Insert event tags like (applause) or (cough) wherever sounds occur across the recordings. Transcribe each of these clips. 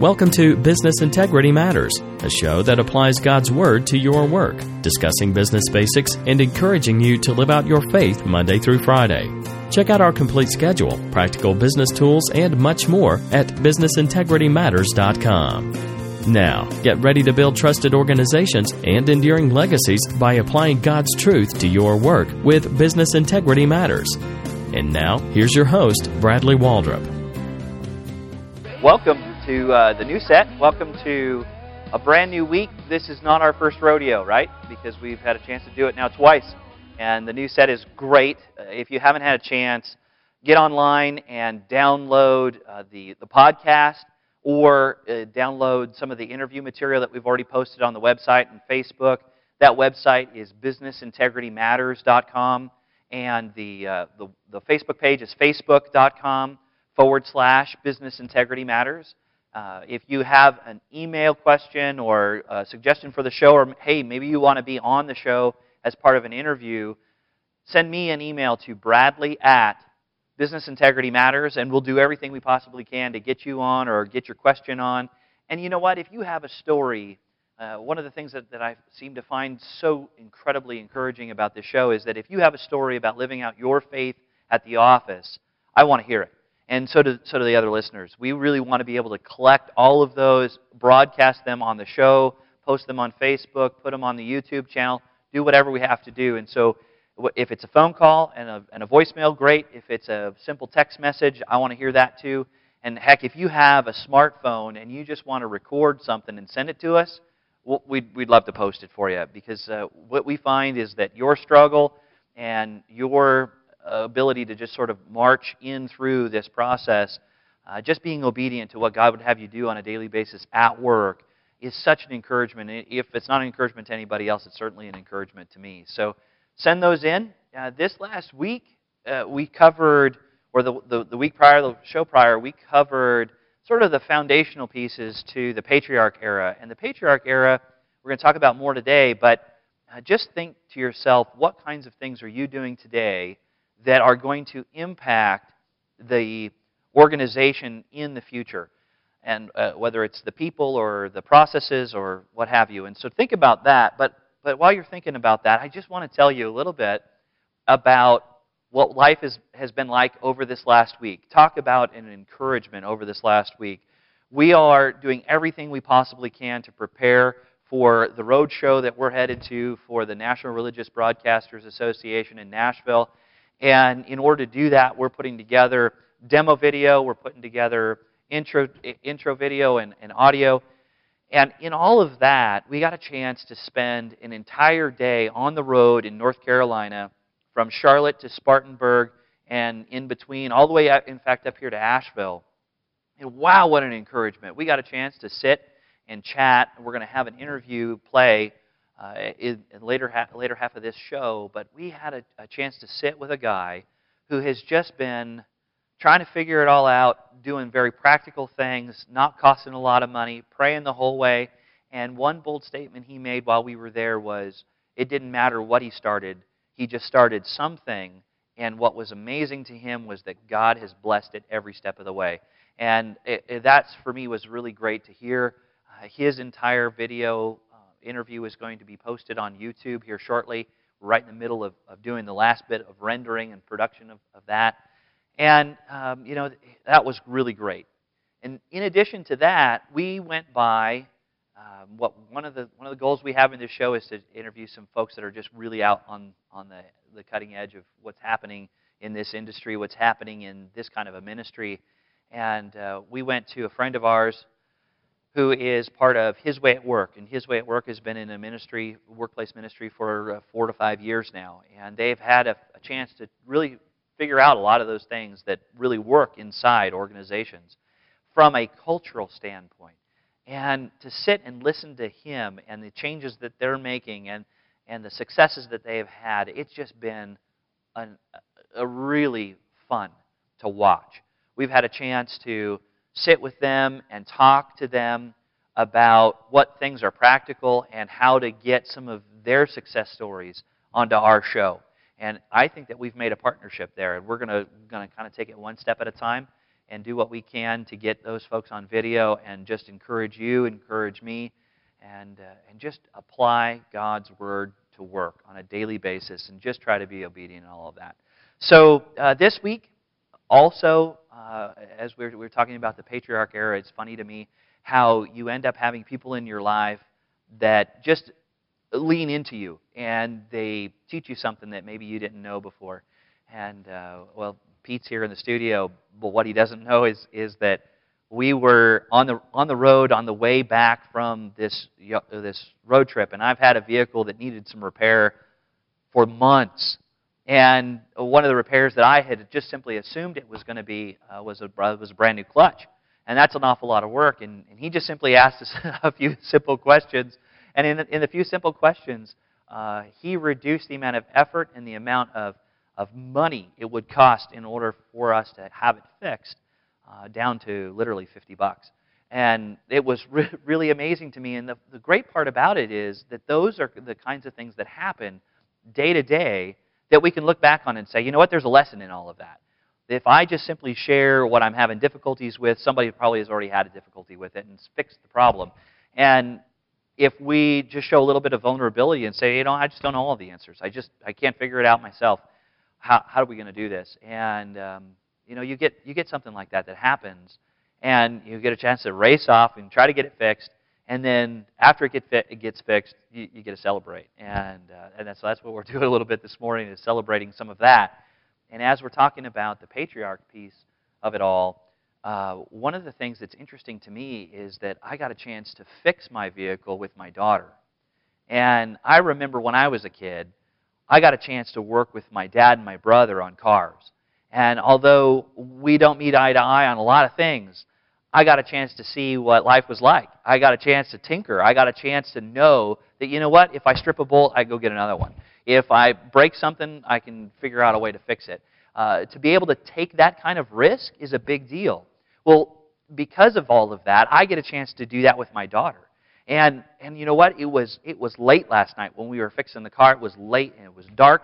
Welcome to Business Integrity Matters, a show that applies God's Word to your work, discussing business basics and encouraging you to live out your faith Monday through Friday. Check out our complete schedule, practical business tools, and much more at businessintegritymatters.com. Now, get ready to build trusted organizations and enduring legacies by applying God's truth to your work with Business Integrity Matters. And now, here's your host, Bradley Waldrop. Welcome to uh, the new set. Welcome to a brand new week. This is not our first rodeo, right? Because we've had a chance to do it now twice. And the new set is great. Uh, if you haven't had a chance, get online and download uh, the, the podcast or uh, download some of the interview material that we've already posted on the website and Facebook. That website is businessintegritymatters.com, and the, uh, the, the Facebook page is facebook.com forward slash business integrity matters. Uh, if you have an email question or a suggestion for the show, or hey, maybe you want to be on the show as part of an interview, send me an email to bradley at Business Integrity Matters, and we'll do everything we possibly can to get you on or get your question on. And you know what? If you have a story, uh, one of the things that, that I seem to find so incredibly encouraging about this show is that if you have a story about living out your faith at the office, I want to hear it and so do, so do the other listeners. We really want to be able to collect all of those, broadcast them on the show, post them on Facebook, put them on the YouTube channel, do whatever we have to do. And so if it's a phone call and a, and a voicemail, great. If it's a simple text message, I want to hear that too. And heck, if you have a smartphone and you just want to record something and send it to us, we'd, we'd love to post it for you because uh, what we find is that your struggle and your ability to just sort of march in through this process, uh, just being obedient to what God would have you do on a daily basis at work is such an encouragement. If it's not an encouragement to anybody else, it's certainly an encouragement to me. So send those in. Uh, this last week, uh, we covered, or the, the, the week prior, the show prior, we covered sort of the foundational pieces to the patriarch era. And the patriarch era, we're going to talk about more today, but uh, just think to yourself what kinds of things are you doing today that are going to impact the organization in the future, and uh, whether it's the people or the processes or what have you. And so think about that. But but while you're thinking about that, I just want to tell you a little bit about what life is, has been like over this last week. Talk about an encouragement over this last week. We are doing everything we possibly can to prepare for the road show that we're headed to for the National Religious Broadcasters Association in Nashville. And in order to do that, we're putting together demo video, we're putting together intro, intro video and, and audio. And in all of that, we got a chance to spend an entire day on the road in North Carolina from Charlotte to Spartanburg and in between, all the way, out, in fact, up here to Asheville. And wow, what an encouragement. We got a chance to sit and chat. We're going to have an interview play uh, in, in later half, later half of this show, but we had a, a chance to sit with a guy who has just been trying to figure it all out, doing very practical things, not costing a lot of money, praying the whole way. And one bold statement he made while we were there was it didn't matter what he started, he just started something. And what was amazing to him was that God has blessed it every step of the way. And it, it, that's, for me, was really great to hear. Uh, his entire video interview is going to be posted on YouTube here shortly. We're right in the middle of, of doing the last bit of rendering and production of, of that. And, um, you know, that was really great. And in addition to that, we went by um, what one of the one of the goals we have in this show is to interview some folks that are just really out on on the the cutting edge of what's happening in this industry, what's happening in this kind of a ministry. And uh, we went to a friend of ours who is part of His Way at Work. And His Way at Work has been in a ministry, workplace ministry, for uh, four to five years now. And they've had a, a chance to really figure out a lot of those things that really work inside organizations from a cultural standpoint. And to sit and listen to him and the changes that they're making and, and the successes that they have had, it's just been an, a really fun to watch. We've had a chance to sit with them and talk to them about what things are practical and how to get some of their success stories onto our show. And I think that we've made a partnership there, and we're going to kind of take it one step at a time. and do what we can to get those folks on video and just encourage you, encourage me, and, uh, and just apply God's Word to work on a daily basis and just try to be obedient in all of that. So uh, this week, also, uh, as we were, we were talking about the patriarch era, it's funny to me how you end up having people in your life that just lean into you and they teach you something that maybe you didn't know before. And uh, well, Pete's here in the studio, but what he doesn't know is is that we were on the on the road on the way back from this this road trip, and I've had a vehicle that needed some repair for months. And one of the repairs that I had just simply assumed it was going to be uh, was a was a brand new clutch, and that's an awful lot of work. And, and he just simply asked us (laughs) a few simple questions, and in the, in the few simple questions, uh, he reduced the amount of effort and the amount of of money it would cost in order for us to have it fixed uh, down to literally 50 bucks. And it was re- (laughs) really amazing to me. And the, the great part about it is that those are the kinds of things that happen day to day that we can look back on and say, you know what, there's a lesson in all of that. If I just simply share what I'm having difficulties with, somebody probably has already had a difficulty with it and fixed the problem. And if we just show a little bit of vulnerability and say, you know, I just don't know all the answers. I just I can't figure it out myself how, how are we going to do this? And um, you know, you get you get something like that that happens, and you get a chance to race off and try to get it fixed. And then after it, get it gets fixed, you, you get to celebrate. And uh, and that's, so that's what we're (laughs) doing a little bit this morning is celebrating some of that. And as we're talking about the patriarch piece of it all, uh, one of the things that's interesting to me is that I got a chance to fix my vehicle with my daughter. And I remember when I was a kid, I got a chance to work with my dad and my brother on cars. And although we don't meet eye to eye on a lot of things, I got a chance to see what life was like. I got a chance to tinker. I got a chance to know that, you know what, if I strip a bolt, I go get another one. If I break something, I can figure out a way to fix it. Uh, to be able to take that kind of risk is a big deal. Well, because of all of that, I get a chance to do that with my daughter. And and you know what? It was it was late last night when we were fixing the car. It was late and it was dark.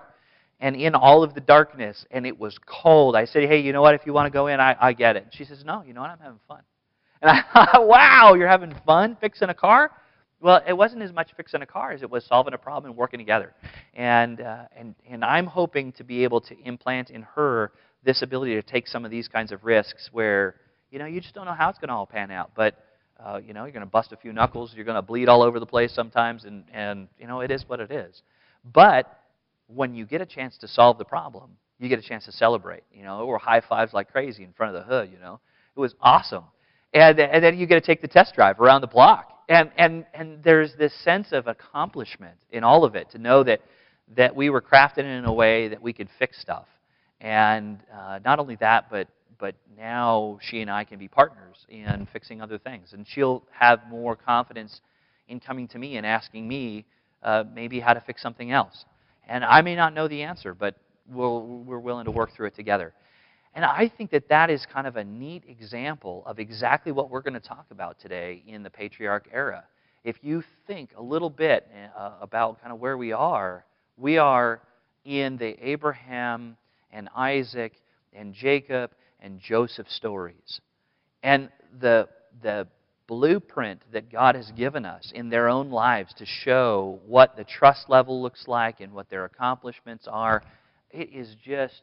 And in all of the darkness and it was cold, I said, "Hey, you know what? If you want to go in, I, I get it." She says, "No, you know what? I'm having fun." I (laughs) "Wow, you're having fun fixing a car?" Well, it wasn't as much fixing a car as it was solving a problem and working together. And uh, and and I'm hoping to be able to implant in her this ability to take some of these kinds of risks where you know you just don't know how it's going to all pan out, but uh, you know, you're going to bust a few knuckles. You're going to bleed all over the place sometimes, and, and you know, it is what it is. But when you get a chance to solve the problem, you get a chance to celebrate. You know, or high fives like crazy in front of the hood. You know, it was awesome. And, and then you get to take the test drive around the block, and and and there's this sense of accomplishment in all of it to know that that we were crafted in a way that we could fix stuff. And uh, not only that, but but now she and I can be partners in fixing other things. And she'll have more confidence in coming to me and asking me uh, maybe how to fix something else. And I may not know the answer, but we'll, we're willing to work through it together. And I think that that is kind of a neat example of exactly what we're going to talk about today in the patriarch era. If you think a little bit uh, about kind of where we are, we are in the Abraham and Isaac and Jacob and Joseph stories. And the, the blueprint that God has given us in their own lives to show what the trust level looks like and what their accomplishments are, it is just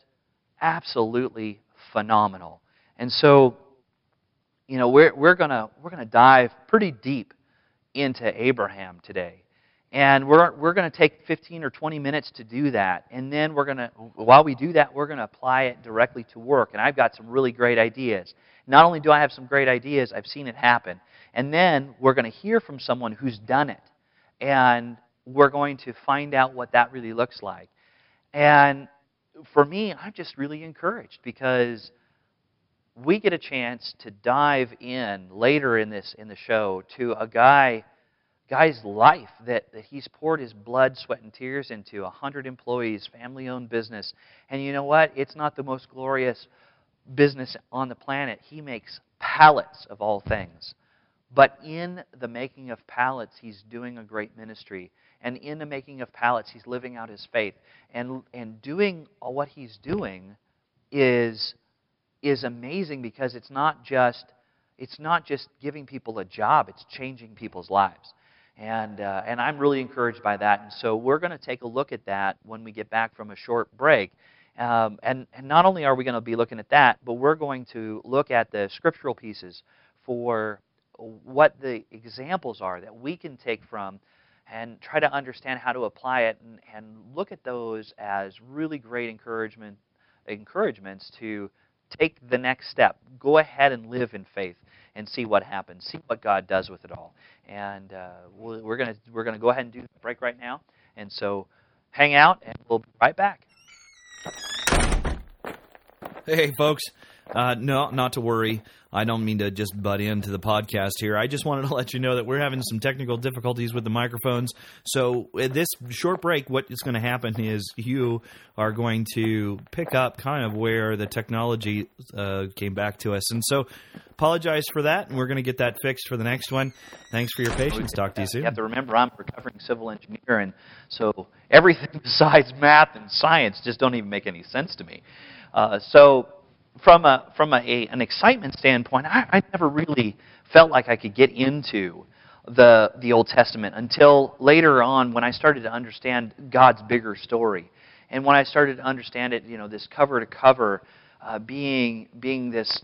absolutely phenomenal. And so, you know, we're, we're going we're to dive pretty deep into Abraham today. And we're, we're going to take 15 or 20 minutes to do that. And then we're going to, while we do that, we're going to apply it directly to work. And I've got some really great ideas. Not only do I have some great ideas, I've seen it happen. And then we're going to hear from someone who's done it. And we're going to find out what that really looks like. And for me, I'm just really encouraged because we get a chance to dive in later in this in the show to a guy guy's life that, that he's poured his blood, sweat, and tears into a 100 employees, family owned business. And you know what? It's not the most glorious business on the planet. He makes pallets of all things. But in the making of pallets, he's doing a great ministry. And in the making of pallets, he's living out his faith. And, and doing what he's doing is is amazing because it's not just it's not just giving people a job; it's changing people's lives. And, uh, and I'm really encouraged by that. And so we're going to take a look at that when we get back from a short break. Um, and, and not only are we going to be looking at that, but we're going to look at the scriptural pieces for what the examples are that we can take from and try to understand how to apply it and, and look at those as really great encouragement encouragements to take the next step. Go ahead and live in faith and see what happens. See what God does with it all. And uh, we we are going to we're going to go ahead and do the break right now. And so, hang out, and we'll be right back. Hey, folks. Uh, no, not to worry. I don't mean to just butt into the podcast here. I just wanted to (laughs) let you know that we're having some technical difficulties with the microphones. So, this short break, what is going to happen is you are going to pick up kind of where the technology uh, came back to us. And so, apologize for that, and we're going to get that fixed for the next one. Thanks for your patience. Talk to you soon. You have to remember, I'm a recovering civil engineer, and so everything (laughs) besides math and science just don't even make any sense to me. Uh, so from a from a, a an excitement standpoint, I, I never really felt like I could get into the the Old Testament until later on when I started to understand God's bigger story, and when I started to understand it, you know, this cover to cover, uh, being being this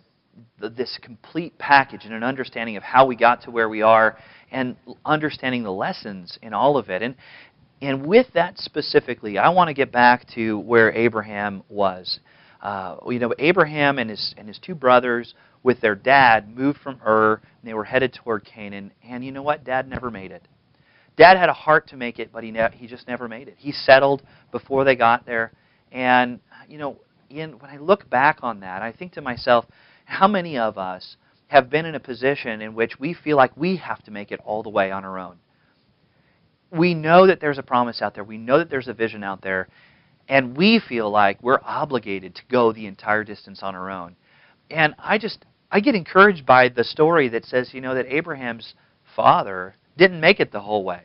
this complete package and an understanding of how we got to where we are, and understanding the lessons in all of it, and and with that specifically, I want to get back to where Abraham was. Uh, you know, Abraham and his and his two brothers with their dad moved from Ur and they were headed toward Canaan. And you know what? Dad never made it. Dad had a heart to make it, but he ne- he just never made it. He settled before they got there. And you know, Ian, when I look back on that, I think to myself, how many of us have been in a position in which we feel like we have to make it all the way on our own? We know that there's a promise out there. We know that there's a vision out there. And we feel like we're obligated to go the entire distance on our own. And I just, I get encouraged by the story that says, you know, that Abraham's father didn't make it the whole way,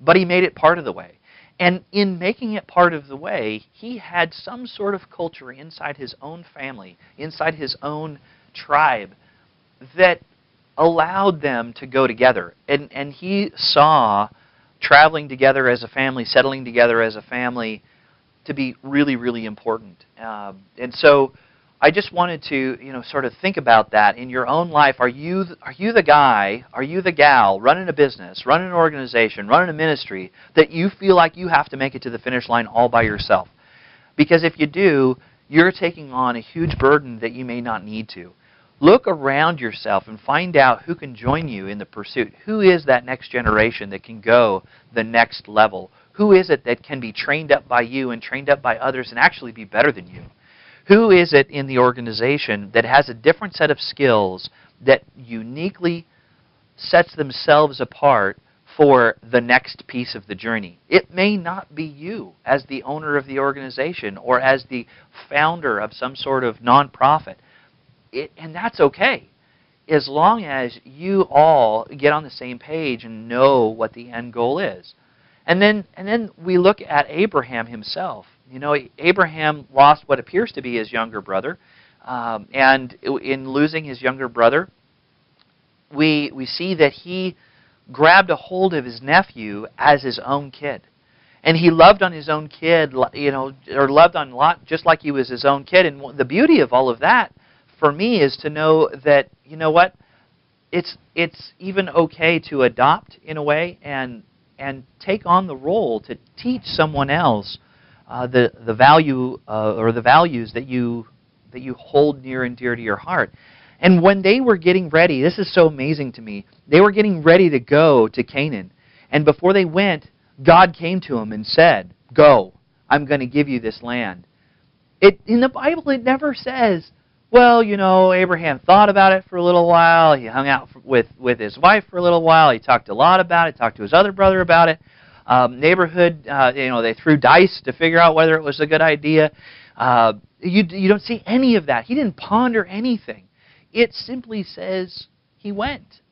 but he made it part of the way. And in making it part of the way, he had some sort of culture inside his own family, inside his own tribe, that allowed them to go together. And, and he saw traveling together as a family, settling together as a family, to be really, really important. Um, and so I just wanted to, you know, sort of think about that in your own life. Are you, are you the guy, are you the gal running a business, running an organization, running a ministry that you feel like you have to make it to the finish line all by yourself? Because if you do, you're taking on a huge burden that you may not need to. Look around yourself and find out who can join you in the pursuit. Who is that next generation that can go the next level? Who is it that can be trained up by you and trained up by others and actually be better than you? Who is it in the organization that has a different set of skills that uniquely sets themselves apart for the next piece of the journey? It may not be you as the owner of the organization or as the founder of some sort of nonprofit. It, and that's okay as long as you all get on the same page and know what the end goal is. And then, and then we look at Abraham himself. You know, Abraham lost what appears to be his younger brother. Um, and in losing his younger brother, we, we see that he grabbed a hold of his nephew as his own kid. And he loved on his own kid, you know, or loved on Lot just like he was his own kid. And the beauty of all of that for me is to know that, you know what, it's, it's even okay to adopt in a way and and take on the role to teach someone else uh, the the value uh, or the values that you that you hold near and dear to your heart. And when they were getting ready, this is so amazing to me. They were getting ready to go to Canaan, and before they went, God came to them and said, "Go. I'm going to give you this land." It in the Bible it never says well, you know, Abraham thought about it for a little while. He hung out with, with his wife for a little while. He talked a lot about it, talked to his other brother about it. Um, neighborhood, uh, you know, they threw dice to figure out whether it was a good idea. Uh, you, you don't see any of that. He didn't ponder anything. It simply says he went.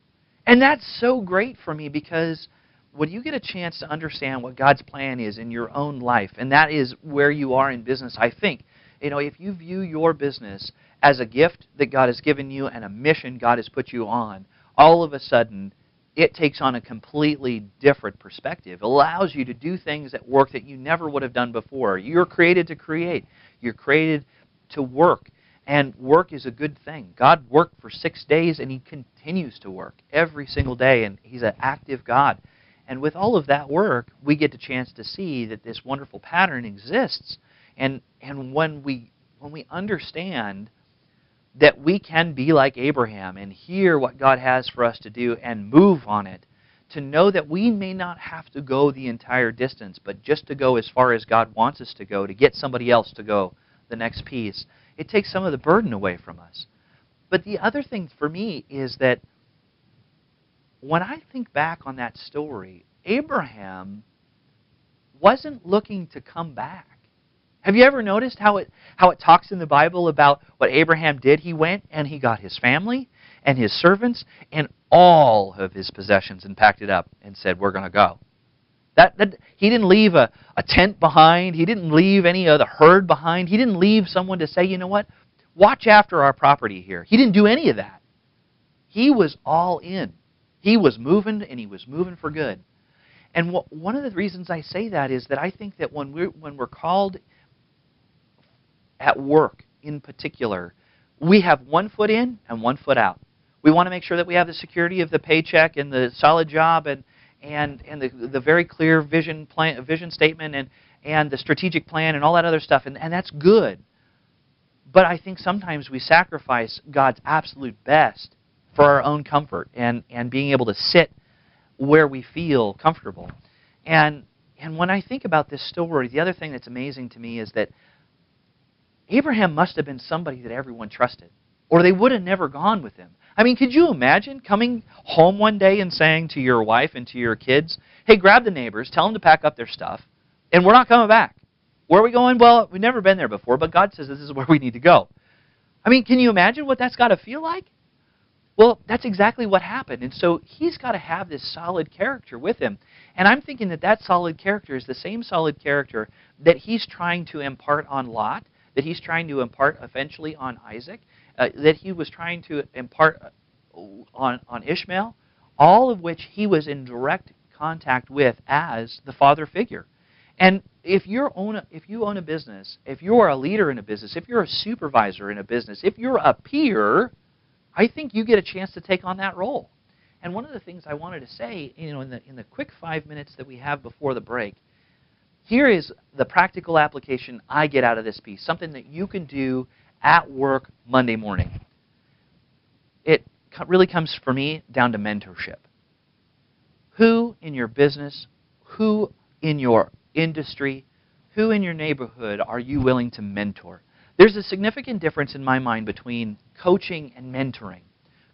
And that's so great for me because when you get a chance to understand what God's plan is in your own life, and that is where you are in business, I think, You know, if you view your business as a gift that God has given you and a mission God has put you on, all of a sudden it takes on a completely different perspective. It allows you to do things at work that you never would have done before. You're created to create. You're created to work. And work is a good thing. God worked for six days and He continues to work every single day, and He's an active God. And with all of that work, we get the chance to see that this wonderful pattern exists. And, and when, we, when we understand that we can be like Abraham and hear what God has for us to do and move on it, to know that we may not have to go the entire distance, but just to go as far as God wants us to go, to get somebody else to go the next piece, it takes some of the burden away from us. But the other thing for me is that when I think back on that story, Abraham wasn't looking to come back. Have you ever noticed how it how it talks in the Bible about what Abraham did? He went and he got his family and his servants and all of his possessions and packed it up and said, "We're going to go." That, that he didn't leave a, a tent behind. He didn't leave any of the herd behind. He didn't leave someone to say, "You know what? Watch after our property here." He didn't do any of that. He was all in. He was moving and he was moving for good. And one of the reasons I say that is that I think that when we're when we're called at work in particular, we have one foot in and one foot out. We want to make sure that we have the security of the paycheck and the solid job and, and, and the, the very clear vision, plan, vision statement and, and the strategic plan and all that other stuff, and, and that's good. But I think sometimes we sacrifice God's absolute best for our own comfort and, and being able to sit where we feel comfortable. And, and when I think about this story, the other thing that's amazing to me is that Abraham must have been somebody that everyone trusted, or they would have never gone with him. I mean, could you imagine coming home one day and saying to your wife and to your kids, hey, grab the neighbors, tell them to pack up their stuff, and we're not coming back? Where are we going? Well, we've never been there before, but God says this is where we need to go. I mean, can you imagine what that's got to feel like? Well, that's exactly what happened. And so he's got to have this solid character with him. And I'm thinking that that solid character is the same solid character that he's trying to impart on Lot that he's trying to impart eventually on Isaac, uh, that he was trying to impart uh, on, on Ishmael, all of which he was in direct contact with as the father figure. And if you own a, if you own a business, if you are a leader in a business, if you're a supervisor in a business, if you're a peer, I think you get a chance to take on that role. And one of the things I wanted to say, you know, in the in the quick five minutes that we have before the break, here is the practical application I get out of this piece, something that you can do at work Monday morning. It really comes for me down to mentorship. Who in your business, who in your industry, who in your neighborhood are you willing to mentor? There's a significant difference in my mind between coaching and mentoring.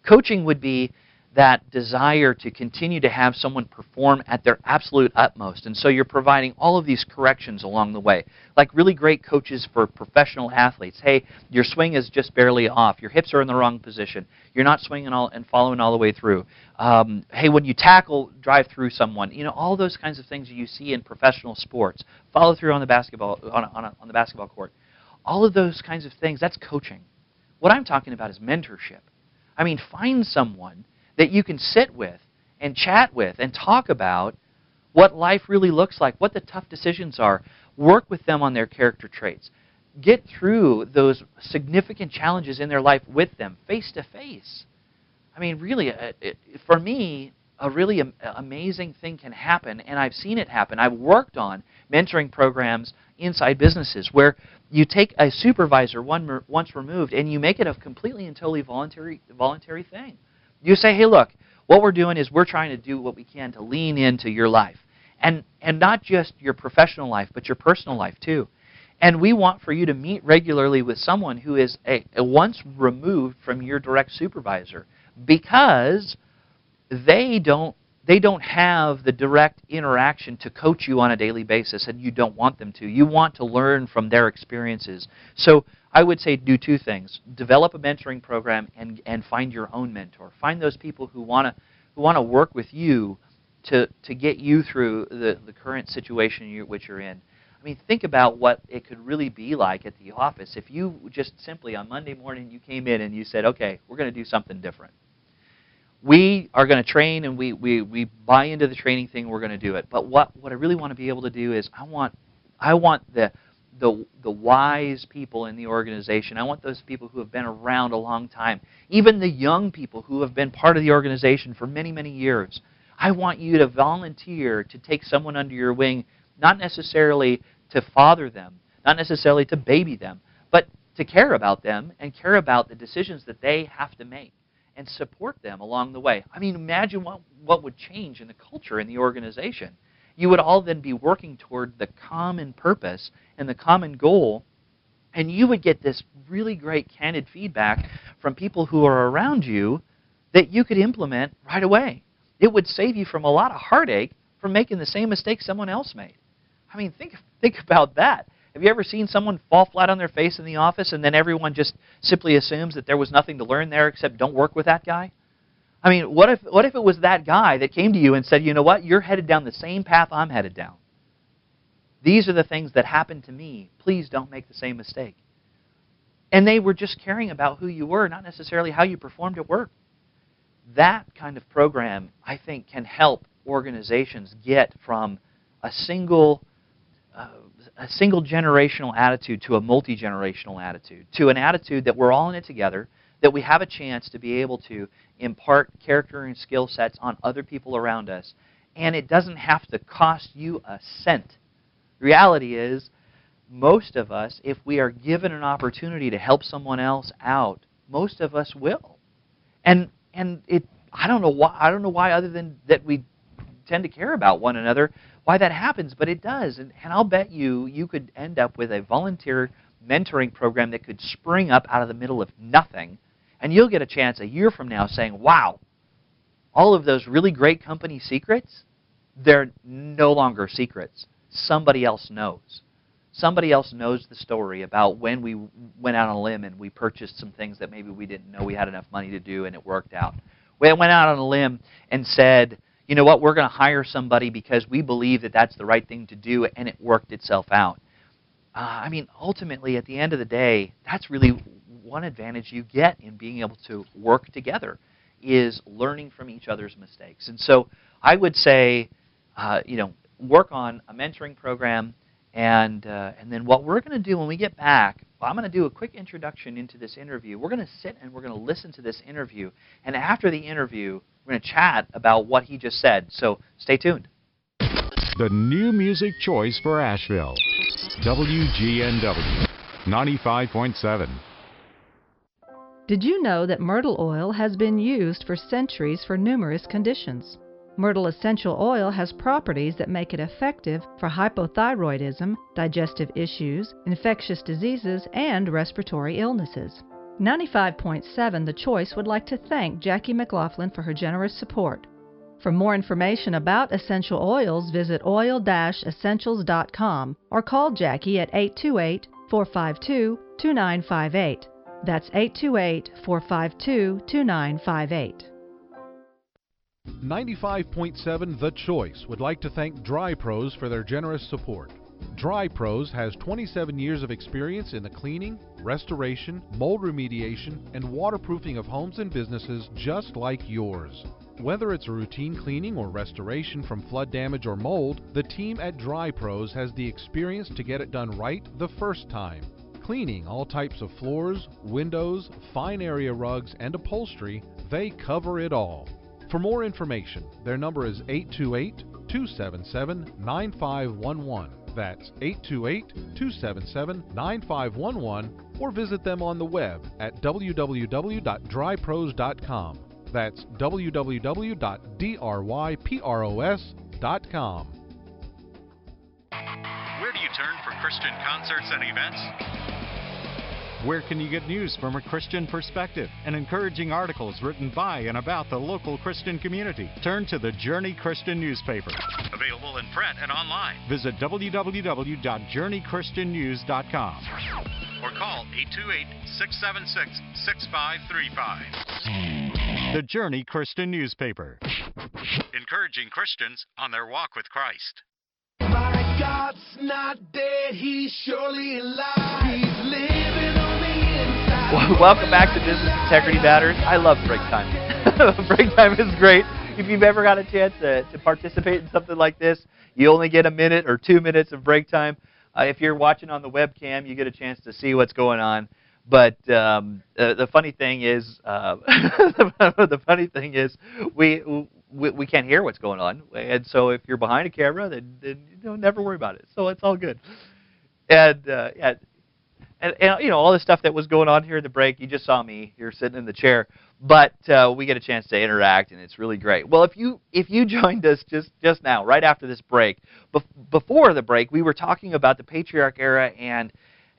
Coaching would be that desire to continue to have someone perform at their absolute utmost. And so you're providing all of these corrections along the way. Like really great coaches for professional athletes. Hey, your swing is just barely off. Your hips are in the wrong position. You're not swinging all and following all the way through. Um, hey, when you tackle, drive through someone. You know, all those kinds of things you see in professional sports. Follow through on the basketball on, on, on the basketball court. All of those kinds of things, that's coaching. What I'm talking about is mentorship. I mean, find someone that you can sit with and chat with and talk about what life really looks like, what the tough decisions are. Work with them on their character traits. Get through those significant challenges in their life with them, face to face. I mean, really, uh, for me, a really amazing thing can happen, and I've seen it happen. I've worked on mentoring programs inside businesses where you take a supervisor one, once removed and you make it a completely and totally voluntary, voluntary thing. You say, hey, look, what we're doing is we're trying to do what we can to lean into your life. And, and not just your professional life, but your personal life too. And we want for you to meet regularly with someone who is a, a once removed from your direct supervisor because they don't they don't have the direct interaction to coach you on a daily basis and you don't want them to. You want to learn from their experiences. So I would say do two things. Develop a mentoring program and, and find your own mentor. Find those people who want to who want to work with you to, to get you through the, the current situation you, which you're in. I mean, think about what it could really be like at the office if you just simply on Monday morning you came in and you said, okay, we're going to do something different. We are going to train and we, we, we buy into the training thing, we're going to do it. But what, what I really want to be able to do is I want, I want the, the, the wise people in the organization. I want those people who have been around a long time, even the young people who have been part of the organization for many, many years. I want you to volunteer to take someone under your wing not necessarily to father them, not necessarily to baby them, but to care about them and care about the decisions that they have to make and support them along the way. I mean, imagine what, what would change in the culture in the organization. You would all then be working toward the common purpose and the common goal, and you would get this really great candid feedback from people who are around you that you could implement right away. It would save you from a lot of heartache from making the same mistake someone else made. I mean, think think about that. Have you ever seen someone fall flat on their face in the office and then everyone just simply assumes that there was nothing to learn there except don't work with that guy? I mean, what if what if it was that guy that came to you and said, "You know what? You're headed down the same path I'm headed down. These are the things that happened to me. Please don't make the same mistake." And they were just caring about who you were, not necessarily how you performed at work. That kind of program, I think, can help organizations get from a single uh, a single generational attitude to a multi generational attitude, to an attitude that we're all in it together, that we have a chance to be able to impart character and skill sets on other people around us, and it doesn't have to cost you a cent. The reality is, most of us, if we are given an opportunity to help someone else out, most of us will. And and it I don't know why I don't know why other than that we tend to care about one another why that happens, but it does. And, and I'll bet you you could end up with a volunteer mentoring program that could spring up out of the middle of nothing, and you'll get a chance a year from now saying, wow, all of those really great company secrets, they're no longer secrets. Somebody else knows. Somebody else knows the story about when we went out on a limb and we purchased some things that maybe we didn't know we had enough money to do and it worked out. We went out on a limb and said, you know what, we're going to hire somebody because we believe that that's the right thing to do, and it worked itself out. Uh, I mean, ultimately, at the end of the day, that's really one advantage you get in being able to work together is learning from each other's mistakes. And so I would say, uh, you know, work on a mentoring program, and uh, and then what we're going to do when we get back, well, I'm going to do a quick introduction into this interview. We're going to sit and we're going to listen to this interview, and after the interview, we're going to chat about what he just said. So stay tuned. The new music choice for Asheville WGNW 95.7. Did you know that myrtle oil has been used for centuries for numerous conditions? Myrtle essential oil has properties that make it effective for hypothyroidism, digestive issues, infectious diseases, and respiratory illnesses. 95.7 The Choice would like to thank Jackie McLaughlin for her generous support. For more information about essential oils, visit oil essentials.com or call Jackie at 828 452 2958. That's 828 452 2958. 95.7 The Choice would like to thank Dry Pros for their generous support. Dry Pros has 27 years of experience in the cleaning, restoration, mold remediation, and waterproofing of homes and businesses just like yours. Whether it's a routine cleaning or restoration from flood damage or mold, the team at Dry Pros has the experience to get it done right the first time. Cleaning all types of floors, windows, fine area rugs, and upholstery, they cover it all. For more information, their number is 828 277 9511. That's 828 277 9511 or visit them on the web at www.drypros.com. That's www.drypros.com. Where do you turn for Christian concerts and events? Where can you get news from a Christian perspective and encouraging articles written by and about the local Christian community? Turn to the Journey Christian newspaper. Available in print and online. Visit www.journeychristiannews.com or call 828 676 6535. The Journey Christian newspaper. Encouraging Christians on their walk with Christ. My God's not dead, he's surely alive. He's living on the inside. Welcome back to Business Integrity Matters. I love break time. (laughs) break time is great. If you've ever got a chance to, to participate in something like this, you only get a minute or two minutes of break time. Uh, if you're watching on the webcam, you get a chance to see what's going on. But um, uh, the funny thing is, uh, (laughs) the funny thing is, we, we we can't hear what's going on, and so if you're behind a camera, then, then you know, never worry about it. So it's all good. And uh, yeah, and, and you know all the stuff that was going on here in the break. You just saw me here sitting in the chair, but uh, we get a chance to interact, and it's really great. Well, if you if you (laughs) joined us just just now, right after this break, bef- before the break, we were talking about the patriarch era and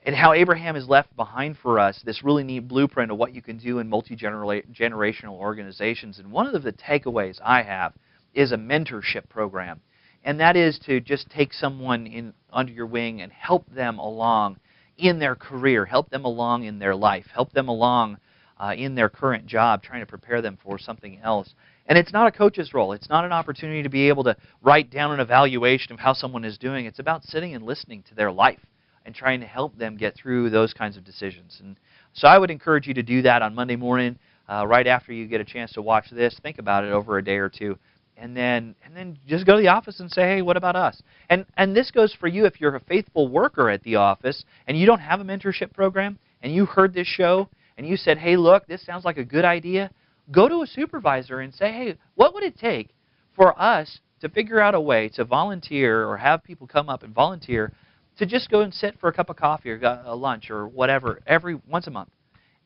and how Abraham has left behind for us this really neat blueprint of what you can do in multi generational organizations. And one of the takeaways I have is a mentorship program, and that is to just take someone in under your wing and help them along in their career, help them along in their life, help them along uh, in their current job, trying to prepare them for something else. And it's not a coach's role. It's not an opportunity to be able to write down an evaluation of how someone is doing. It's about sitting and listening to their life and trying to help them get through those kinds of decisions. And so I would encourage you to do that on Monday morning, uh, right after you get a chance to watch this. Think about it over a day or two, and then and then just go to the office and say, hey, what about us? And and this goes for you if you're a faithful worker at the office and you don't have a mentorship program, and you heard this show and you said, hey, look, this sounds like a good idea. Go to a supervisor and say, hey, what would it take for us to figure out a way to volunteer or have people come up and volunteer to just go and sit for a cup of coffee or a uh, lunch or whatever every once a month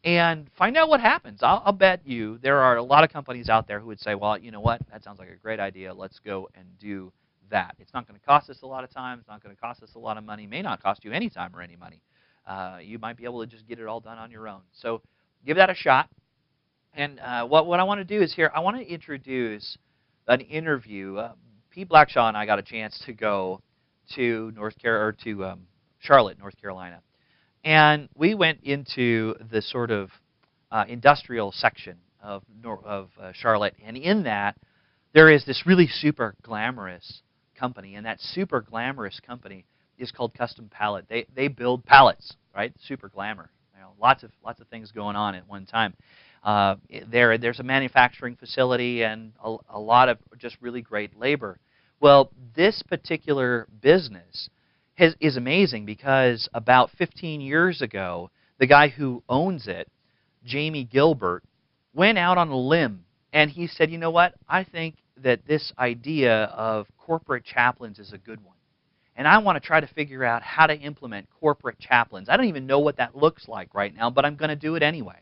and find out what happens. I'll, I'll, bet you there are a lot of companies out there who would say, well, you know what, that sounds like a great idea. Let's go and do that. It's not going to cost us a lot of time. It's not going to cost us a lot of money. It may not cost you any time or any money. Uh, you might be able to just get it all done on your own. So give that a shot. And uh, what, what I want to do is here, I want to introduce an interview. Uh, Pete Blackshaw and I got a chance to go to North Car- or to um, Charlotte, North Carolina, and we went into the sort of uh, industrial section of of uh, Charlotte, and in that there is this really super glamorous company, and that super glamorous company is called Custom Pallet. They they build pallets, right? Super glamour. You know, lots of lots of things going on at one time. Uh, there there's a manufacturing facility and a, a lot of just really great labor. Well, this particular business has, is amazing because about 15 years ago, the guy who owns it, Jamie Gilbert, went out on a limb and he said, you know what? I think that this idea of corporate chaplains is a good one. And I want to try to figure out how to implement corporate chaplains. I don't even know what that looks like right now, but I'm going to do it anyway.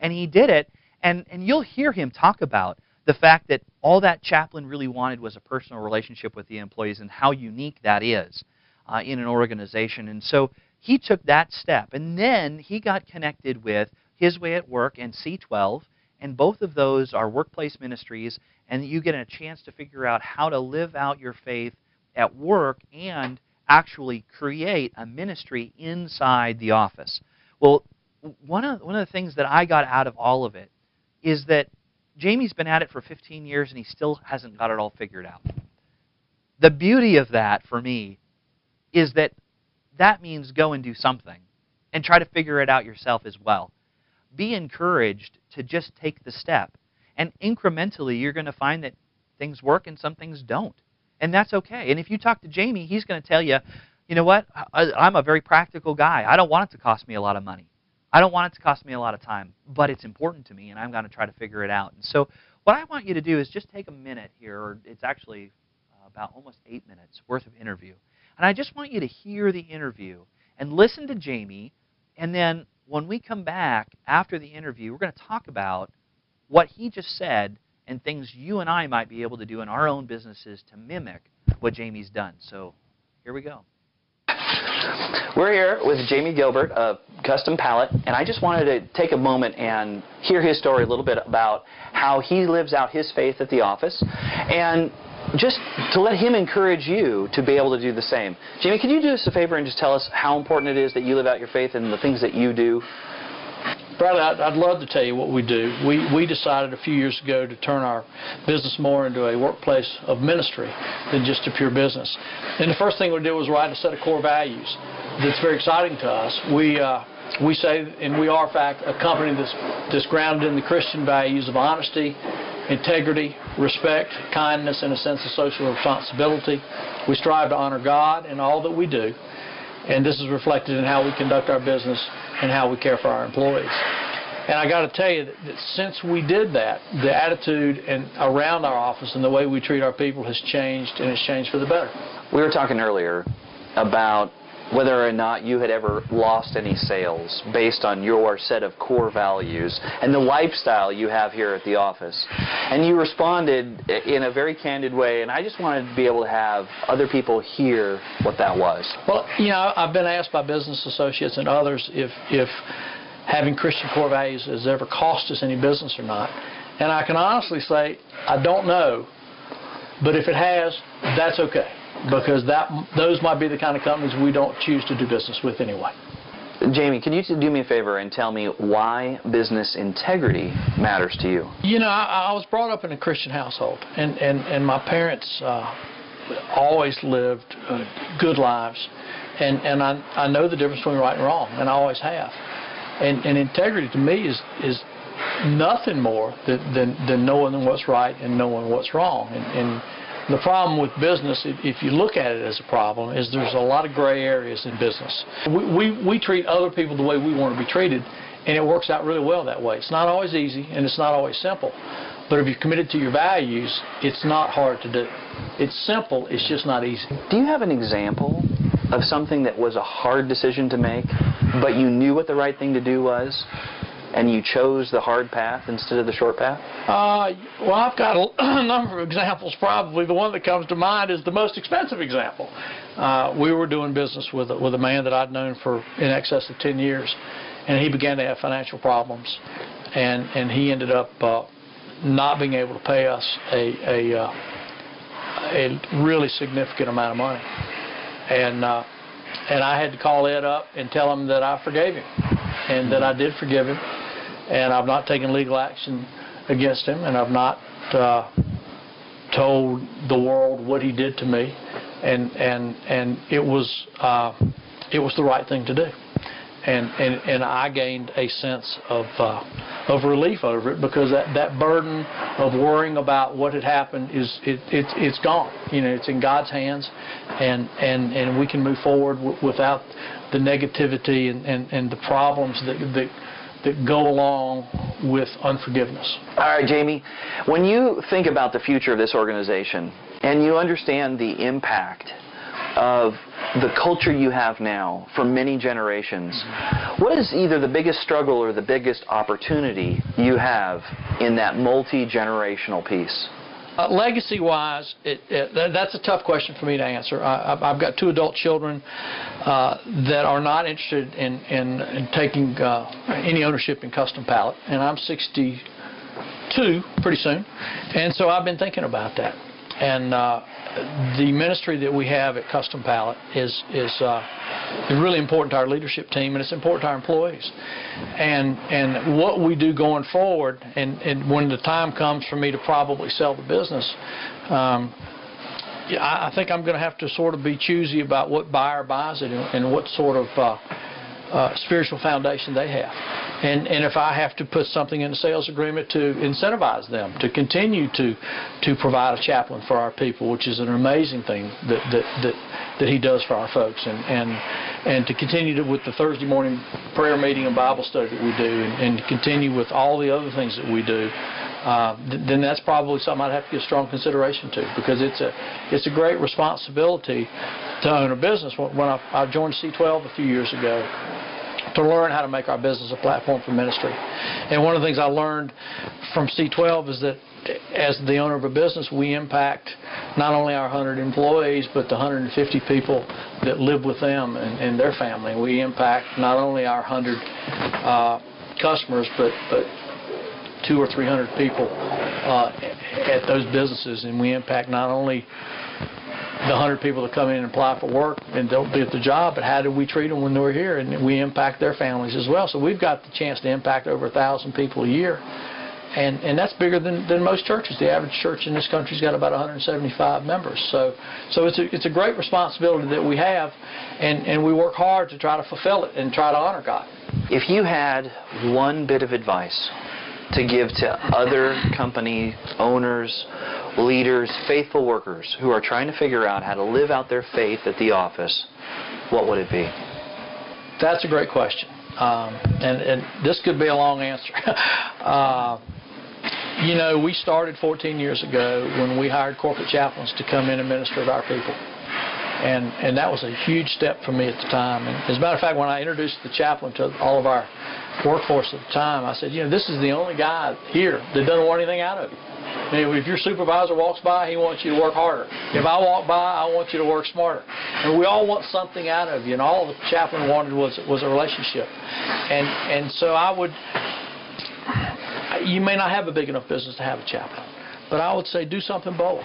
And he did it, and, and you'll hear him talk about the fact that all that chaplain really wanted was a personal relationship with the employees and how unique that is uh, in an organization. And so he took that step. And then he got connected with His Way at Work and C12. And both of those are workplace ministries. And you get a chance to figure out how to live out your faith at work and actually create a ministry inside the office. Well, one of, one of the things that I got out of all of it is that Jamie's been at it for 15 years and he still hasn't got it all figured out. The beauty of that for me is that that means go and do something and try to figure it out yourself as well. Be encouraged to just take the step. And incrementally, you're going to find that things work and some things don't. And that's okay. And if you talk to Jamie, he's going to tell you, you know what? I'm a very practical guy. I don't want it to cost me a lot of money. I don't want it to cost me a lot of time, but it's important to me, and I'm going to try to figure it out. And so, what I want you to do is just take a minute here, or it's actually about almost eight minutes worth of interview. And I just want you to hear the interview and listen to Jamie. And then when we come back after the interview, we're going to talk about what he just said and things you and I might be able to do in our own businesses to mimic what Jamie's done. So here we go. We're here with Jamie Gilbert of Custom Pallet, and I just wanted to take a moment and hear his story a little bit about how he lives out his faith at the office, and just to let him encourage you to be able to do the same. Jamie, can you do us a favor and just tell us how important it is that you live out your faith and the things that you do? Bradley, I'd, I'd love to tell you what we do. We, we decided a few years ago to turn our business more into a workplace of ministry than just a pure business. And the first thing we did was write a set of core values that's very exciting to us. We, uh, we say, and we are, in fact, a company that's, that's grounded in the Christian values of honesty, integrity, respect, kindness, and a sense of social responsibility. We strive to honor God in all that we do, and this is reflected in how we conduct our business and how we care for our employees. And I got to tell you that, since we did that, the attitude and around our office and the way we treat our people has changed, and it's changed for the better. We were talking earlier about whether or not you had ever lost any sales based on your set of core values and the lifestyle you have here at the office. And you responded in a very candid way, and I just wanted to be able to have other people hear what that was. Well, you know, I've been asked by business associates and others if, if having Christian core values has ever cost us any business or not. And I can honestly say, I don't know, but if it has, that's okay because that those might be the kind of companies we don't choose to do business with anyway. Jamie, can you do me a favor and tell me why business integrity matters to you? You know, I, I was brought up in a Christian household, and and and my parents uh, always lived uh, good lives, and and I I know the difference between right and wrong, and I always have, and and integrity to me is is nothing more than than, than knowing what's right and knowing what's wrong, and, and the problem with business, if you look at it as a problem, is there's a lot of gray areas in business. We, we, we treat other people the way we want to be treated, and it works out really well that way. It's not always easy, and it's not always simple. But if you're committed to your values, it's not hard to do. It's simple, it's just not easy. Do you have an example of something that was a hard decision to make, but you knew what the right thing to do was? And you chose the hard path instead of the short path? Uh, well, I've got (clears throat) a, number of examples. Probably the one that comes to mind is the most expensive example. Uh, we were doing business with with a man that I'd known for in excess of 10 years, and he began to have financial problems, and and he ended up uh, not being able to pay us a a, uh, a really significant amount of money, and uh, and I had to call Ed up and tell him that I forgave him, and that I did forgive him, and I've not taken legal action against him, and I've not uh, told the world what he did to me, and and and it was uh, it was the right thing to do, and and and I gained a sense of uh, of relief over it because that that burden of worrying about what had happened is it, it it's gone. You know, it's in God's hands, and and and we can move forward w- without the negativity and, and, and the problems that, that that go along with unforgiveness. All right, Jamie, when you think about the future of this organization and you understand the impact of the culture you have now for many generations, what is either the biggest struggle or the biggest opportunity you have in that multi generational piece? Uh, legacy wise, it, it, that's a tough question for me to answer. I, have got two adult children uh, that are not interested in, in, in taking uh, any ownership in Custom Pallet, and I'm 62 pretty soon, and so I've been thinking about that. And uh, the ministry that we have at Custom Pallet is is uh, really important to our leadership team, and it's important to our employees. And and what we do going forward, and, and when the time comes for me to probably sell the business. Um, I think I'm going to have to sort of be choosy about what buyer buys it and, and what sort of uh, uh, spiritual foundation they have. And, and if I have to put something in the sales agreement to incentivize them to continue to to provide a chaplain for our people, which is an amazing thing that that, that, that he does for our folks, and and and to continue to, with the Thursday morning prayer meeting and Bible study that we do, and, and continue with all the other things that we do. Uh, th- then that's probably something I'd have to give strong consideration to because it's a it's a great responsibility to own a business. When I, I joined C12 a few years ago, to learn how to make our business a platform for ministry. And one of the things I learned from C12 is that as the owner of a business, we impact not only our 100 employees, but the 150 people that live with them and, and their family. We impact not only our 100 uh, customers, but, but two or 300 people uh, at those businesses, and we impact not only the 100 people that come in and apply for work and don't do the job, but how do we treat them when they're here? And we impact their families as well. So we've got the chance to impact over a 1,000 people a year. And, and that's bigger than, than most churches. The average church in this country's got about 175 members. So, so it's, a, it's a great responsibility that we have, and, and we work hard to try to fulfill it and try to honor God. If you had one bit of advice to give to other company owners, leaders, faithful workers who are trying to figure out how to live out their faith at the office, what would it be? That's a great question. Um, and, and this could be a long answer. (laughs) uh, you know, we started 14 years ago when we hired corporate chaplains to come in and minister to our people. And, and that was a huge step for me at the time. And as a matter of fact, when I introduced the chaplain to all of our workforce at the time, I said, you know, this is the only guy here that doesn't want anything out of you. if your supervisor walks by, he wants you to work harder. If I walk by, I want you to work smarter. And we all want something out of you, and all the chaplain wanted was was a relationship. And and so I would. You may not have a big enough business to have a chaplain, but I would say do something bold.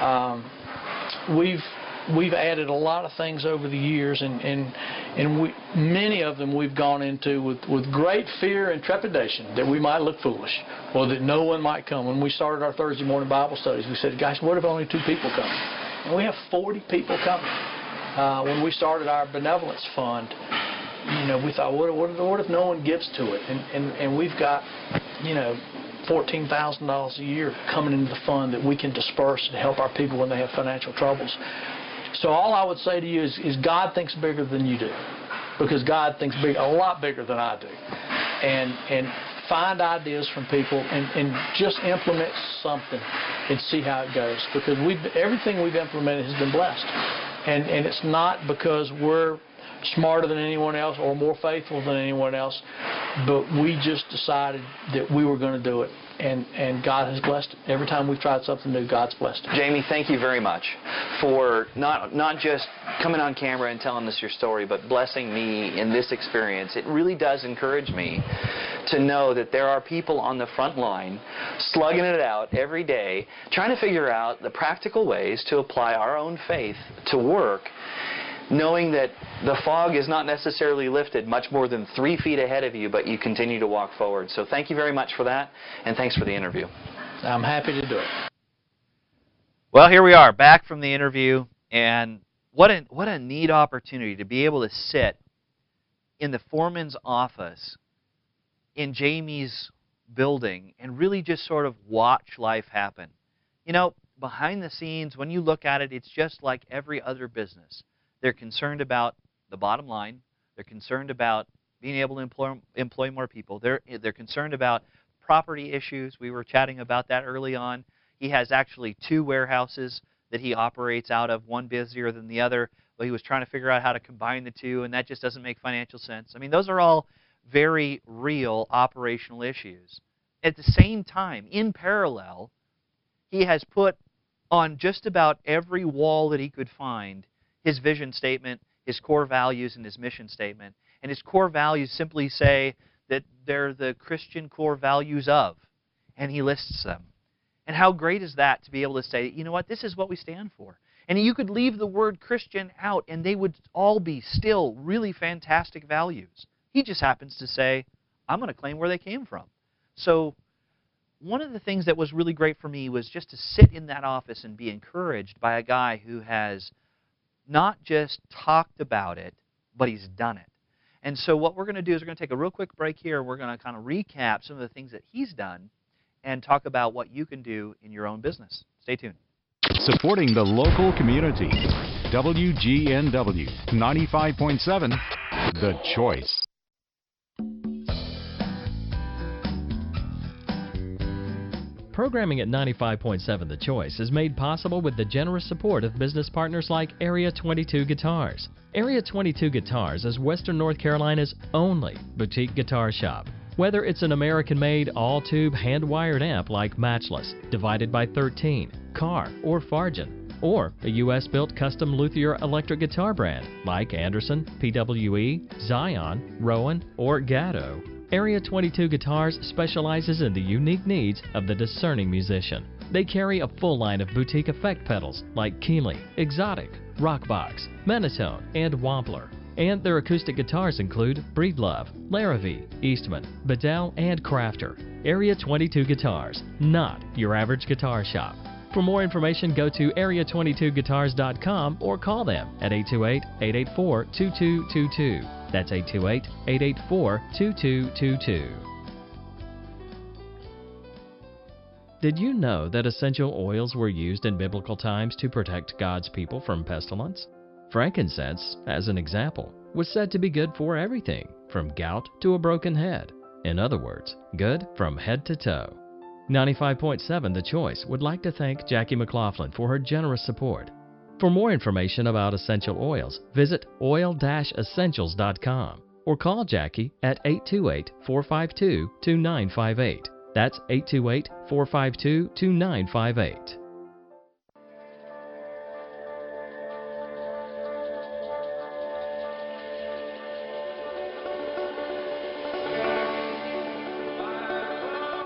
Um, we've we've added a lot of things over the years, and and and we, many of them we've gone into with with great fear and trepidation that we might look foolish, or that no one might come. When we started our Thursday morning Bible studies, we said, "Guys, what if only two people come?" And we have 40 people coming. Uh, when we started our benevolence fund, you know, we thought, what, what, what if no one gives to it? And and and we've got, you know, $14,000 a year coming into the fund that we can disperse and help our people when they have financial troubles. So all I would say to you is, is God thinks bigger than you do, because God thinks big, a lot bigger than I do, and and find ideas from people and, and just implement something and see how it goes because we everything we've implemented has been blessed. And and it's not because we're smarter than anyone else or more faithful than anyone else but we just decided that we were going to do it and, and God has blessed it. Every time we've tried something new, God's blessed it. Jamie, thank you very much for not, not just coming on camera and telling us your story, but blessing me in this experience. It really does encourage me to know that there are people on the front line slugging it out every day, trying to figure out the practical ways to apply our own faith to work knowing that the fog is not necessarily lifted much more than three feet ahead of you, but you continue to walk forward. So thank you very much for that, and thanks for the interview. I'm happy to do it. Well, here we are, back from the interview, and what a, what a neat opportunity to be able to sit in the foreman's office in Jamie's building and really just sort of watch life happen. You know, behind the scenes, when you look at it, it's just like every other business. They're concerned about the bottom line. They're concerned about being able to employ, employ more people. They're, they're concerned about property issues. We were chatting about that early on. He has actually two warehouses that he operates out of, one busier than the other, but he was trying to figure out how to combine the two, and that just doesn't make financial sense. I mean, those are all very real operational issues. At the same time, in parallel, he has put on just about every wall that he could find his vision statement, his core values, and his mission statement. And his core values simply say that they're the Christian core values of, and he lists them. And how great is that to be able to say, you know what, this is what we stand for. And you could leave the word Christian out, and they would all be still really fantastic values. He just happens to say, I'm going to claim where they came from. So, one of the things that was really great for me was just to sit in that office and be encouraged by a guy who has not just talked about it, but he's done it. And so what we're going to do is we're going to take a real quick break here. We're going to kind of recap some of the things that he's done and talk about what you can do in your own business. Stay tuned. Supporting the local community. WGNW 95.7, The Choice. Programming at 95.7 The Choice is made possible with the generous support of business partners like Area 22 Guitars. Area 22 Guitars is Western North Carolina's only boutique guitar shop. Whether it's an American made all tube hand wired amp like Matchless, Divided by 13, Carr, or Fargen, or a US built custom luthier electric guitar brand like Anderson, PWE, Zion, Rowan, or Gatto. Area 22 Guitars specializes in the unique needs of the discerning musician. They carry a full line of boutique effect pedals like Keeley, Exotic, Rockbox, Menatone, and Wampler. And their acoustic guitars include Breedlove, Larrivee, Eastman, Bedell, and Crafter. Area 22 Guitars, not your average guitar shop. For more information, go to area22guitars.com or call them at 828 884 2222. That's 828 884 2222. Did you know that essential oils were used in biblical times to protect God's people from pestilence? Frankincense, as an example, was said to be good for everything from gout to a broken head. In other words, good from head to toe. 95.7 The Choice would like to thank Jackie McLaughlin for her generous support. For more information about essential oils, visit oil-essentials.com or call Jackie at 828-452-2958. That's 828-452-2958.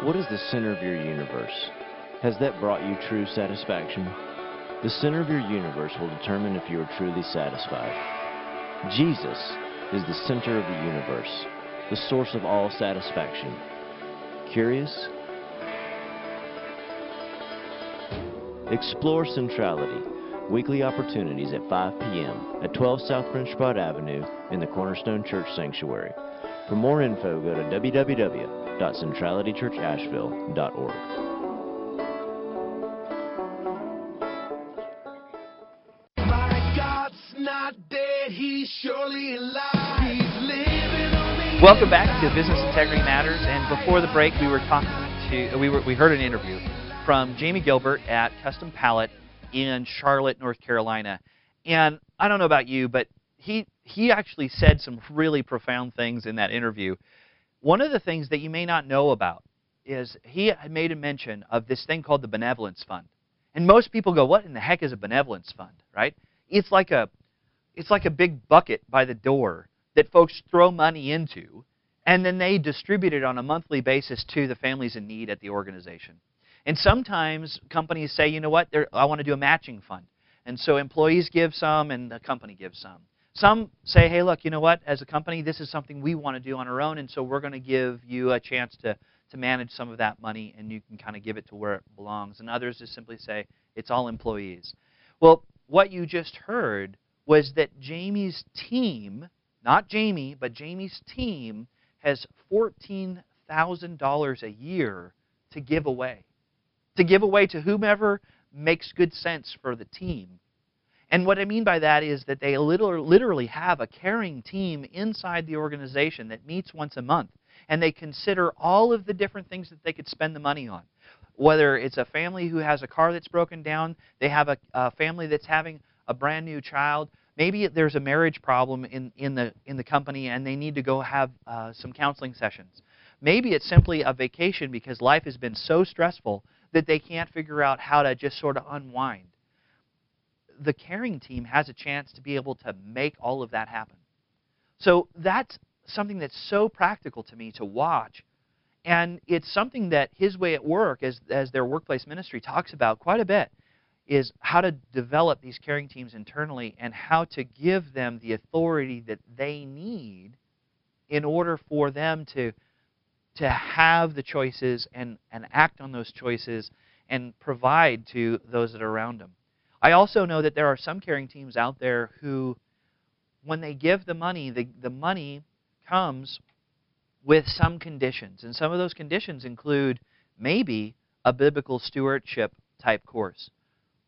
What is the center of your universe? Has that brought you true satisfaction? The center of your universe will determine if you are truly satisfied. Jesus is the center of the universe, the source of all satisfaction. Curious? Explore Centrality, weekly opportunities at 5 p.m. at 12 South French Broad Avenue in the Cornerstone Church Sanctuary. For more info, go to www.centralitychurchasheville.org. My God's not dead, he's surely alive. He's living on the Welcome back to Business Integrity Matters. And before the break, we were talking to we were we heard an interview from Jamie Gilbert at Custom Pallet in Charlotte, North Carolina. And I don't know about you, but he he actually said some really profound things in that interview. One of the things that you may not know about is he made a mention of this thing called the benevolence fund. And most people go, "What in the heck is a benevolence fund?" Right? It's like a it's like a big bucket by the door that folks throw money into and then they distribute it on a monthly basis to the families in need at the organization. And sometimes companies say, you know what, I want to do a matching fund. And so employees give some and the company gives some. Some say, hey, look, you know what, as a company, this is something we want to do on our own, and so we're going to give you a chance to, to manage some of that money and you can kind of give it to where it belongs. And others just simply say, it's all employees. Well, what you just heard was that Jamie's team, not Jamie, but Jamie's team, has $14,000 a year to give away. To give away to whomever makes good sense for the team. And what I mean by that is that they literally have a caring team inside the organization that meets once a month. And they consider all of the different things that they could spend the money on. Whether it's a family who has a car that's broken down, they have a, a family that's having a brand new child, maybe there's a marriage problem in, in, the, in the company and they need to go have uh, some counseling sessions. Maybe it's simply a vacation because life has been so stressful that they can't figure out how to just sort of unwind. The caring team has a chance to be able to make all of that happen. So that's something that's so practical to me to watch. And it's something that his way at work, as, as their workplace ministry talks about quite a bit, is how to develop these caring teams internally and how to give them the authority that they need in order for them to to have the choices and, and act on those choices and provide to those that are around them. I also know that there are some caring teams out there who, when they give the money, the, the money comes with some conditions. And some of those conditions include maybe a biblical stewardship type course.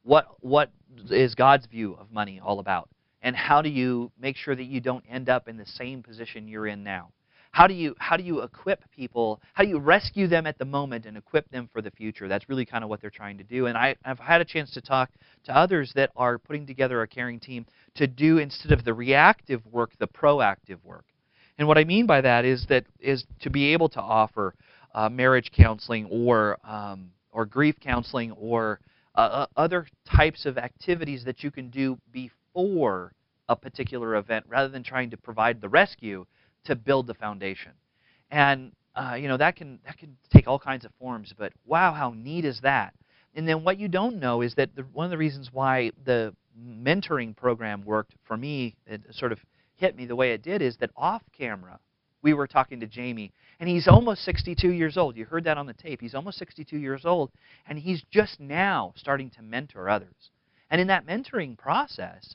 What, what is God's view of money all about? And how do you make sure that you don't end up in the same position you're in now? How do you how do you equip people? How do you rescue them at the moment and equip them for the future? That's really kind of what they're trying to do. And I, I've had a chance to talk to others that are putting together a caring team to do instead of the reactive work, the proactive work. And what I mean by that is that is to be able to offer uh, marriage counseling or um, or grief counseling or uh, uh other types of activities that you can do before a particular event rather than trying to provide the rescue to build the foundation. And uh, you know that can that can take all kinds of forms, but wow, how neat is that? And then what you don't know is that the, one of the reasons why the mentoring program worked for me, it sort of hit me the way it did, is that off camera, we were talking to Jamie, and he's almost 62 years old. You heard that on the tape. He's almost 62 years old, and he's just now starting to mentor others. And in that mentoring process,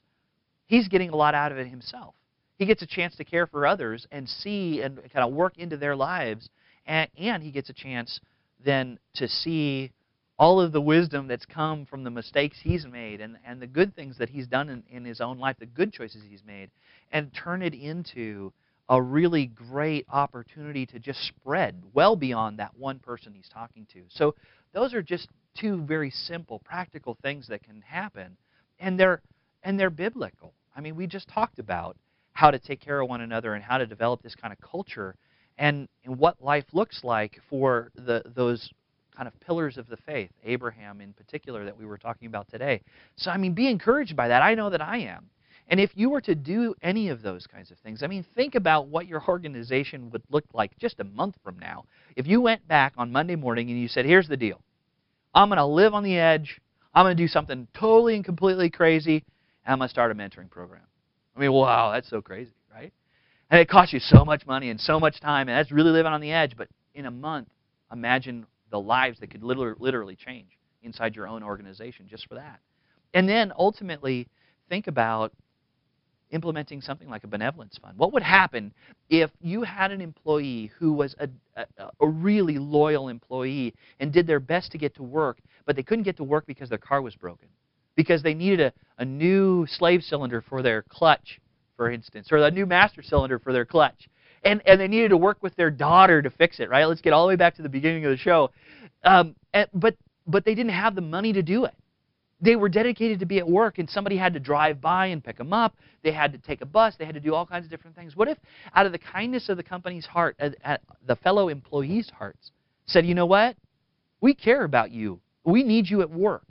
he's getting a lot out of it himself. He gets a chance to care for others and see and kind of work into their lives, and, and he gets a chance then to see all of the wisdom that's come from the mistakes he's made and, and the good things that he's done in, in his own life, the good choices he's made, and turn it into a really great opportunity to just spread well beyond that one person he's talking to. So those are just two very simple, practical things that can happen, and they're and they're biblical. I mean, we just talked about how to take care of one another and how to develop this kind of culture, and, and what life looks like for the those kind of pillars of the faith, Abraham in particular, that we were talking about today. So, I mean, be encouraged by that. I know that I am. And if you were to do any of those kinds of things, I mean, think about what your organization would look like just a month from now. If you went back on Monday morning and you said, here's the deal I'm going to live on the edge, I'm going to do something totally and completely crazy, and I'm going to start a mentoring program. I mean, wow, that's so crazy, right? And it costs you so much money and so much time, and that's really living on the edge. But in a month, imagine the lives that could literally change inside your own organization just for that. And then ultimately, think about implementing something like a benevolence fund. What would happen if you had an employee who was a, a, a, really loyal employee and did their best to get to work, but they couldn't get to work because their car was broken? Because they needed a, a new slave cylinder for their clutch, for instance, or a new master cylinder for their clutch. And, and they needed to work with their daughter to fix it, right? Let's get all the way back to the beginning of the show. Um, and, but, but they didn't have the money to do it. They were dedicated to be at work and somebody had to drive by and pick them up. They had to take a bus. They had to do all kinds of different things. What if out of the kindness of the company's heart at, at the fellow employees hearts said you know what? We care about you. We need you at work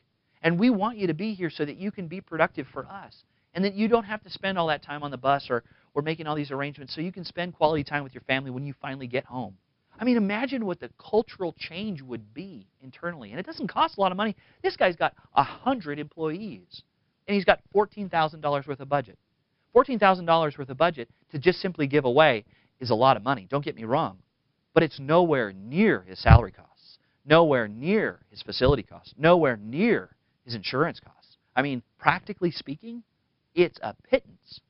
and we want you to be here so that you can be productive for us and that you don't have to spend all that time on the bus or, or making all these arrangements so you can spend quality time with your family when you finally get home I mean, imagine what the cultural change would be internally. And it doesn't cost a lot of money. This guy's got 100 employees, and he's got $14,000 worth of budget. $14,000 worth of budget to just simply give away is a lot of money. Don't get me wrong. But it's nowhere near his salary costs, nowhere near his facility costs, nowhere near his insurance costs. I mean, practically speaking, it's a pittance,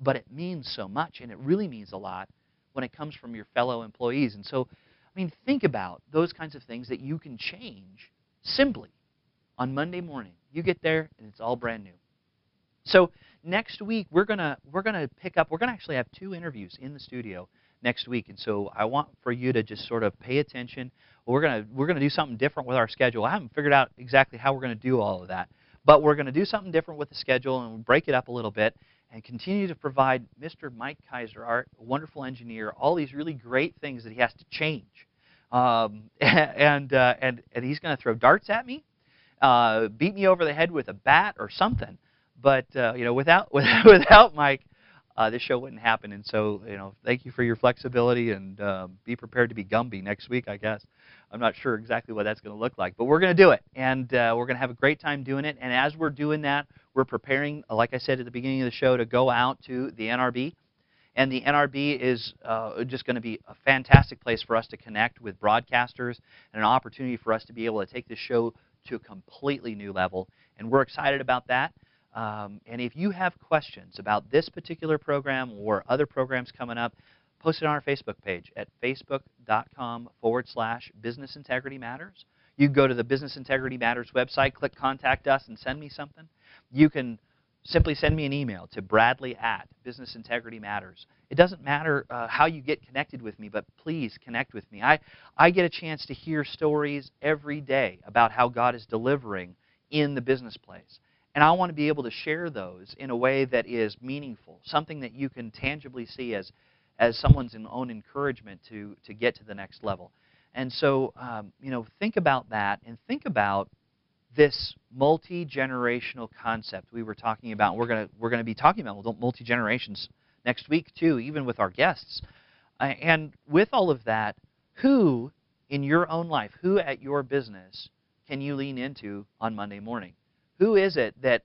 but it means so much, and it really means a lot when it comes from your fellow employees. And so, I mean, think about those kinds of things that you can change simply on Monday morning. You get there and it's all brand new. So next week we're gonna we're gonna pick up. We're gonna actually have two interviews in the studio next week, and so I want for you to just sort of pay attention. We're gonna we're gonna do something different with our schedule. I haven't figured out exactly how we're gonna do all of that, but we're gonna do something different with the schedule and break it up a little bit and continue to provide Mr. Mike Kaiser, our wonderful engineer, all these really great things that he has to change. Um, (laughs) and, uh, and, and he's going to throw darts at me, uh, beat me over the head with a bat or something. But uh, you know, without (laughs) without Mike, uh, this show wouldn't happen. And so, you know, thank you for your flexibility and uh, be prepared to be Gumby next week, I guess. I'm not sure exactly what that's going to look like, but we're going to do it, and uh, we're going to have a great time doing it. And as we're doing that, we're preparing, like I said at the beginning of the show, to go out to the NRB. And the NRB is uh, just going to be a fantastic place for us to connect with broadcasters and an opportunity for us to be able to take this show to a completely new level. And we're excited about that. Um, and if you have questions about this particular program or other programs coming up, post it on our Facebook page at facebook.com forward slash business integrity matters. You can go to the Business Integrity Matters website, click Contact Us, and send me something. You can simply send me an email to bradley at business integrity matters it doesn't matter uh, how you get connected with me but please connect with me I, I get a chance to hear stories every day about how god is delivering in the business place and I want to be able to share those in a way that is meaningful, something that you can tangibly see as, as someone's own encouragement to, to get to the next level. And so, um, you know, think about that and think about this multi generational concept we were talking about. We're going we're gonna be talking about multi generations next week, too, even with our guests. Uh, and with all of that, who in your own life, who at your business can you lean into on Monday morning? Who is it that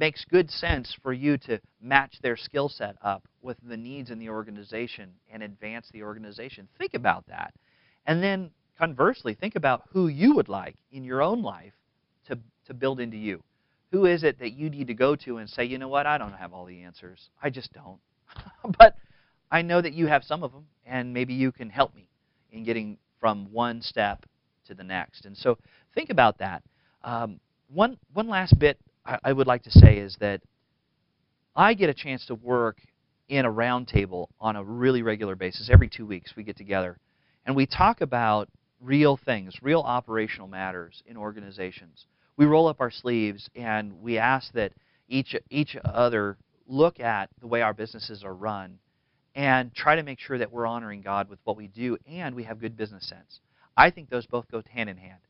makes good sense for you to match their skill set up with the needs in the organization and advance the organization? Think about that. And then conversely, think about who you would like in your own life to, to build into you. Who is it that you need to go to and say, you know what, I don't have all the answers. I just don't. (laughs) but I know that you have some of them, and maybe you can help me in getting from one step to the next. And so think about that. Um, one, one last bit I, I would like to say is that I get a chance to work in a roundtable on a really regular basis. Every two weeks, we get together and we talk about real things, real operational matters in organizations. We roll up our sleeves and we ask that each each other look at the way our businesses are run and try to make sure that we're honoring God with what we do and we have good business sense. I think those both go hand in hand.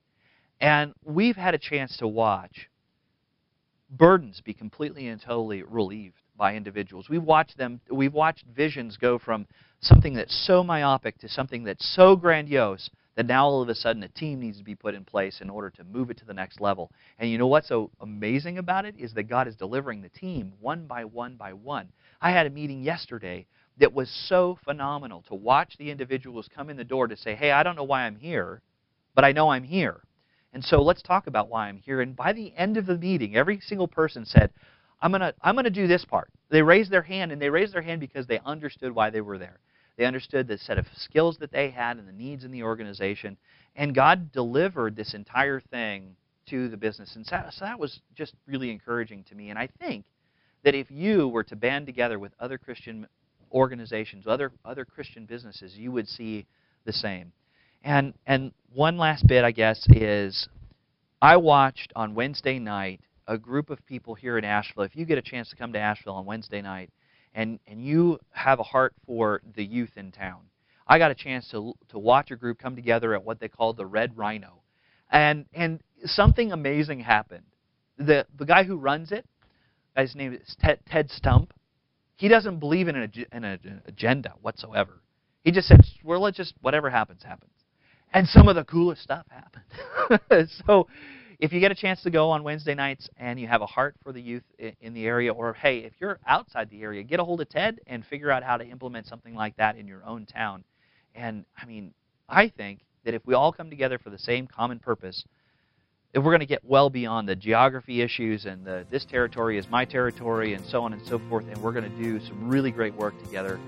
And we've had a chance to watch burdens be completely and totally relieved by individuals. We've watched them we've watched visions go from something that's so myopic to something that's so grandiose that now all of a sudden a team needs to be put in place in order to move it to the next level. And you know what's so amazing about it is that God is delivering the team one by one by one. I had a meeting yesterday that was so phenomenal to watch the individuals come in the door to say, "Hey, I don't know why I'm here, but I know I'm here." And so let's talk about why I'm here. And by the end of the meeting, every single person said, I'm going to I'm going to do this part. They raised their hand, and they raised their hand because they understood why they were there. They understood the set of skills that they had and the needs in the organization. And God delivered this entire thing to the business. And so that was just really encouraging to me. And I think that if you were to band together with other Christian organizations, other, other Christian businesses, you would see the same. And and one last bit, I guess, is I watched on Wednesday night a group of people here in Asheville. If you get a chance to come to Asheville on Wednesday night, and and you have a heart for the youth in town, I got a chance to to watch a group come together at what they call the Red Rhino, and and something amazing happened. The the guy who runs it, his name is Ted, Ted Stump. He doesn't believe in an, in an agenda whatsoever. He just said, "Well, let's just whatever happens, happens." And some of the coolest stuff happened. (laughs) so if you get a chance to go on Wednesday nights and you have a heart for the youth in the area, or hey, if you're outside the area, get a hold of Ted and figure out how to implement something like that in your own town. And I mean, I think that if we all come together for the same common purpose, if we're going to get well beyond the geography issues and the, this territory is my territory and so on and so forth, and we're going to do some really great work together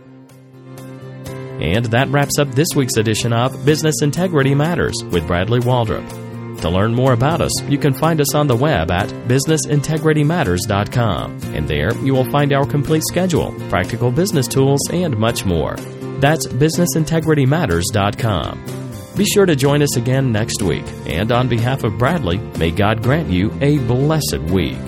and that wraps up this week's edition of Business Integrity Matters with Bradley Waldrop. To learn more about us, you can find us on the web at businessintegritymatters.com. And there you will find our complete schedule, practical business tools, and much more. That's businessintegritymatters.com. Be sure to join us again next week. And on behalf of Bradley, may God grant you a blessed week.